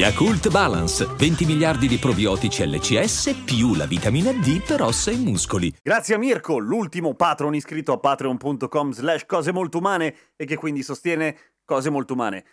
Yakult Balance, 20 miliardi di probiotici LCS più la vitamina D per ossa e muscoli. Grazie a Mirko, l'ultimo patron iscritto a patreon.com slash cose molto umane e che quindi sostiene cose molto umane.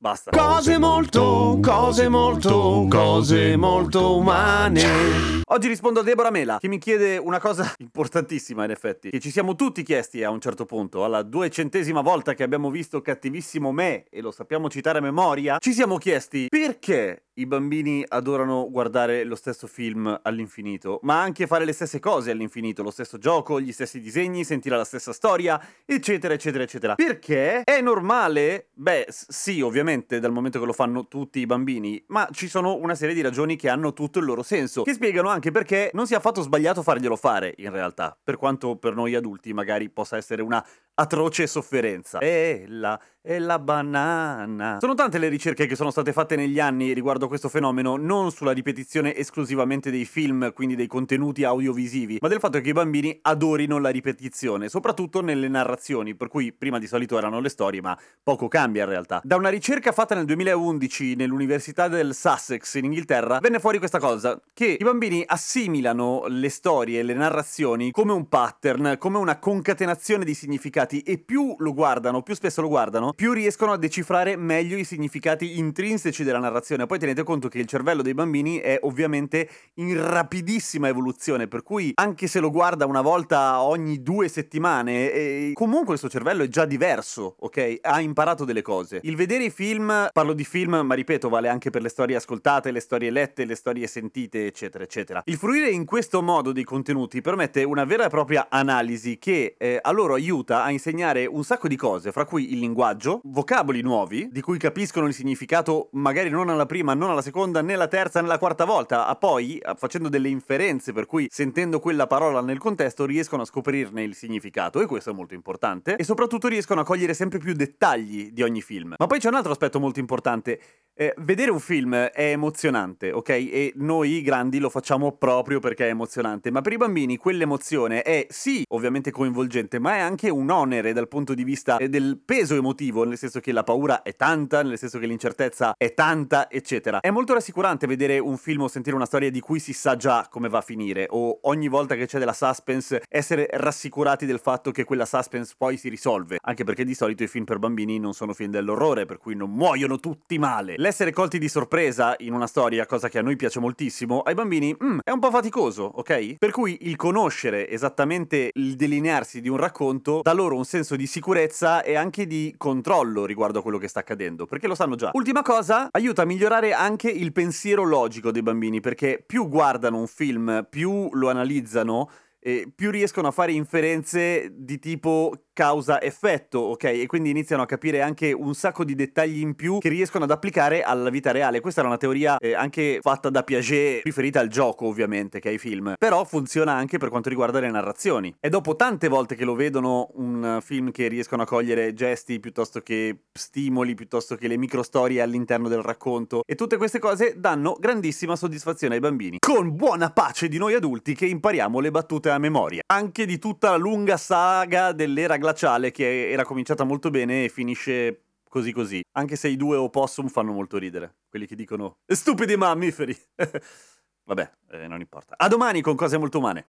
Basta. Cose molto, cose molto, cose molto umane. Oggi rispondo a Deborah Mela, che mi chiede una cosa importantissima in effetti, che ci siamo tutti chiesti a un certo punto, alla duecentesima volta che abbiamo visto Cattivissimo Me, e lo sappiamo citare a memoria, ci siamo chiesti perché i bambini adorano guardare lo stesso film all'infinito, ma anche fare le stesse cose all'infinito, lo stesso gioco, gli stessi disegni, sentire la stessa storia, eccetera, eccetera, eccetera. Perché è normale? Beh, sì, ovviamente, dal momento che lo fanno tutti i bambini, ma ci sono una serie di ragioni che hanno tutto il loro senso, che spiegano anche perché non sia affatto sbagliato farglielo fare, in realtà, per quanto per noi adulti magari possa essere una atroce sofferenza. E la, e la banana. Sono tante le ricerche che sono state fatte negli anni riguardo questo fenomeno, non sulla ripetizione esclusivamente dei film, quindi dei contenuti audiovisivi, ma del fatto che i bambini adorino la ripetizione, soprattutto nelle narrazioni, per cui prima di solito erano le storie, ma poco cambia in realtà. Da una ricerca fatta nel 2011 nell'Università del Sussex in Inghilterra, venne fuori questa cosa, che i bambini assimilano le storie le narrazioni come un pattern, come una concatenazione di significati e più lo guardano, più spesso lo guardano, più riescono a decifrare meglio i significati intrinseci della narrazione. Poi tenete conto che il cervello dei bambini è ovviamente in rapidissima evoluzione, per cui anche se lo guarda una volta ogni due settimane, eh, comunque il suo cervello è già diverso, ok? Ha imparato delle cose. Il vedere i film, parlo di film, ma ripeto, vale anche per le storie ascoltate, le storie lette, le storie sentite, eccetera, eccetera. Il fruire in questo modo dei contenuti permette una vera e propria analisi che eh, a loro aiuta a insegnare un sacco di cose, fra cui il linguaggio, vocaboli nuovi, di cui capiscono il significato magari non alla prima, non alla seconda, né alla terza, né alla quarta volta, a poi, facendo delle inferenze, per cui sentendo quella parola nel contesto riescono a scoprirne il significato, e questo è molto importante, e soprattutto riescono a cogliere sempre più dettagli di ogni film. Ma poi c'è un altro aspetto molto importante. Eh, vedere un film è emozionante, ok? E noi grandi lo facciamo proprio perché è emozionante, ma per i bambini quell'emozione è sì, ovviamente coinvolgente, ma è anche un onere dal punto di vista eh, del peso emotivo, nel senso che la paura è tanta, nel senso che l'incertezza è tanta, eccetera. È molto rassicurante vedere un film o sentire una storia di cui si sa già come va a finire, o ogni volta che c'è della suspense essere rassicurati del fatto che quella suspense poi si risolve, anche perché di solito i film per bambini non sono film dell'orrore, per cui non muoiono tutti male. L'essere colti di sorpresa in una storia, cosa che a noi piace moltissimo, ai bambini mm, è un po' faticoso, ok? Per cui il conoscere esattamente il delinearsi di un racconto dà loro un senso di sicurezza e anche di controllo riguardo a quello che sta accadendo, perché lo sanno già. Ultima cosa, aiuta a migliorare anche il pensiero logico dei bambini, perché più guardano un film, più lo analizzano, e più riescono a fare inferenze di tipo causa-effetto, ok? E quindi iniziano a capire anche un sacco di dettagli in più che riescono ad applicare alla vita reale. Questa era una teoria eh, anche fatta da Piaget, riferita al gioco ovviamente, che ai film. Però funziona anche per quanto riguarda le narrazioni. E dopo tante volte che lo vedono un film che riescono a cogliere gesti piuttosto che stimoli, piuttosto che le microstorie all'interno del racconto, e tutte queste cose danno grandissima soddisfazione ai bambini. Con buona pace di noi adulti che impariamo le battute a memoria. Anche di tutta la lunga saga dell'era glaciale che era cominciata molto bene e finisce così così. Anche se i due opossum fanno molto ridere. Quelli che dicono stupidi mammiferi. Vabbè, eh, non importa. A domani con cose molto umane.